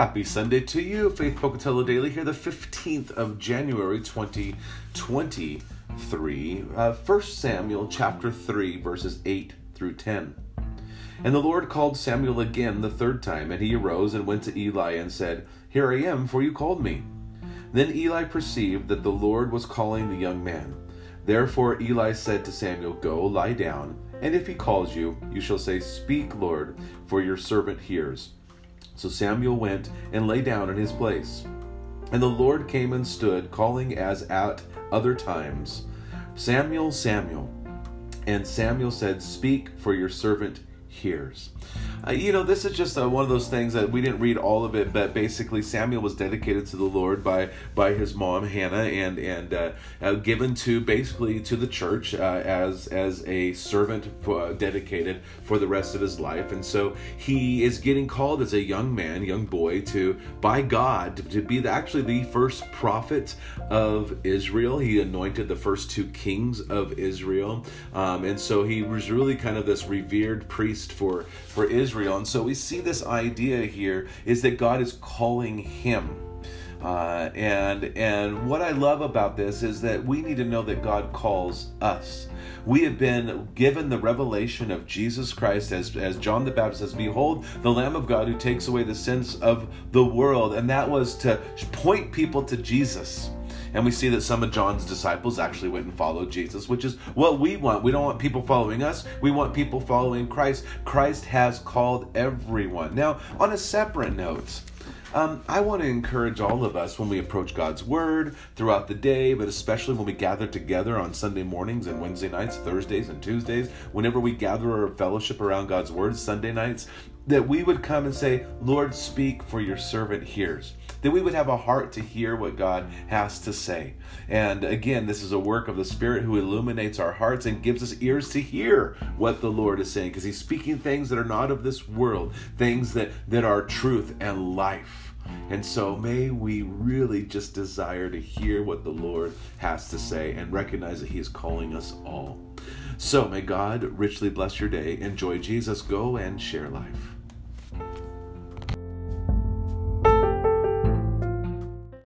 Happy Sunday to you, Faith Pocatello Daily here, the 15th of January 2023. Uh, 1 Samuel chapter 3, verses 8 through 10. And the Lord called Samuel again the third time, and he arose and went to Eli and said, Here I am, for you called me. Then Eli perceived that the Lord was calling the young man. Therefore Eli said to Samuel, Go, lie down, and if he calls you, you shall say, Speak, Lord, for your servant hears. So Samuel went and lay down in his place. And the Lord came and stood, calling as at other times, Samuel, Samuel. And Samuel said, Speak, for your servant hears. Uh, you know, this is just uh, one of those things that we didn't read all of it, but basically Samuel was dedicated to the Lord by by his mom Hannah, and and uh, uh given to basically to the church uh, as as a servant for, uh, dedicated for the rest of his life. And so he is getting called as a young man, young boy, to by God to, to be the, actually the first prophet of Israel. He anointed the first two kings of Israel, um, and so he was really kind of this revered priest for for Israel Israel. And so we see this idea here is that God is calling him. Uh, and and what I love about this is that we need to know that God calls us. We have been given the revelation of Jesus Christ as, as John the Baptist says, Behold, the Lamb of God who takes away the sins of the world. And that was to point people to Jesus. And we see that some of John's disciples actually went and followed Jesus, which is what we want. We don't want people following us, we want people following Christ. Christ has called everyone. Now, on a separate note, um, I want to encourage all of us when we approach God's Word throughout the day, but especially when we gather together on Sunday mornings and Wednesday nights, Thursdays and Tuesdays, whenever we gather our fellowship around God's Word, Sunday nights, that we would come and say, Lord, speak, for your servant hears. That we would have a heart to hear what God has to say. And again, this is a work of the Spirit who illuminates our hearts and gives us ears to hear what the Lord is saying, because He's speaking things that are not of this world, things that, that are truth and life. And so may we really just desire to hear what the Lord has to say and recognize that He is calling us all. So may God richly bless your day. Enjoy Jesus. Go and share life.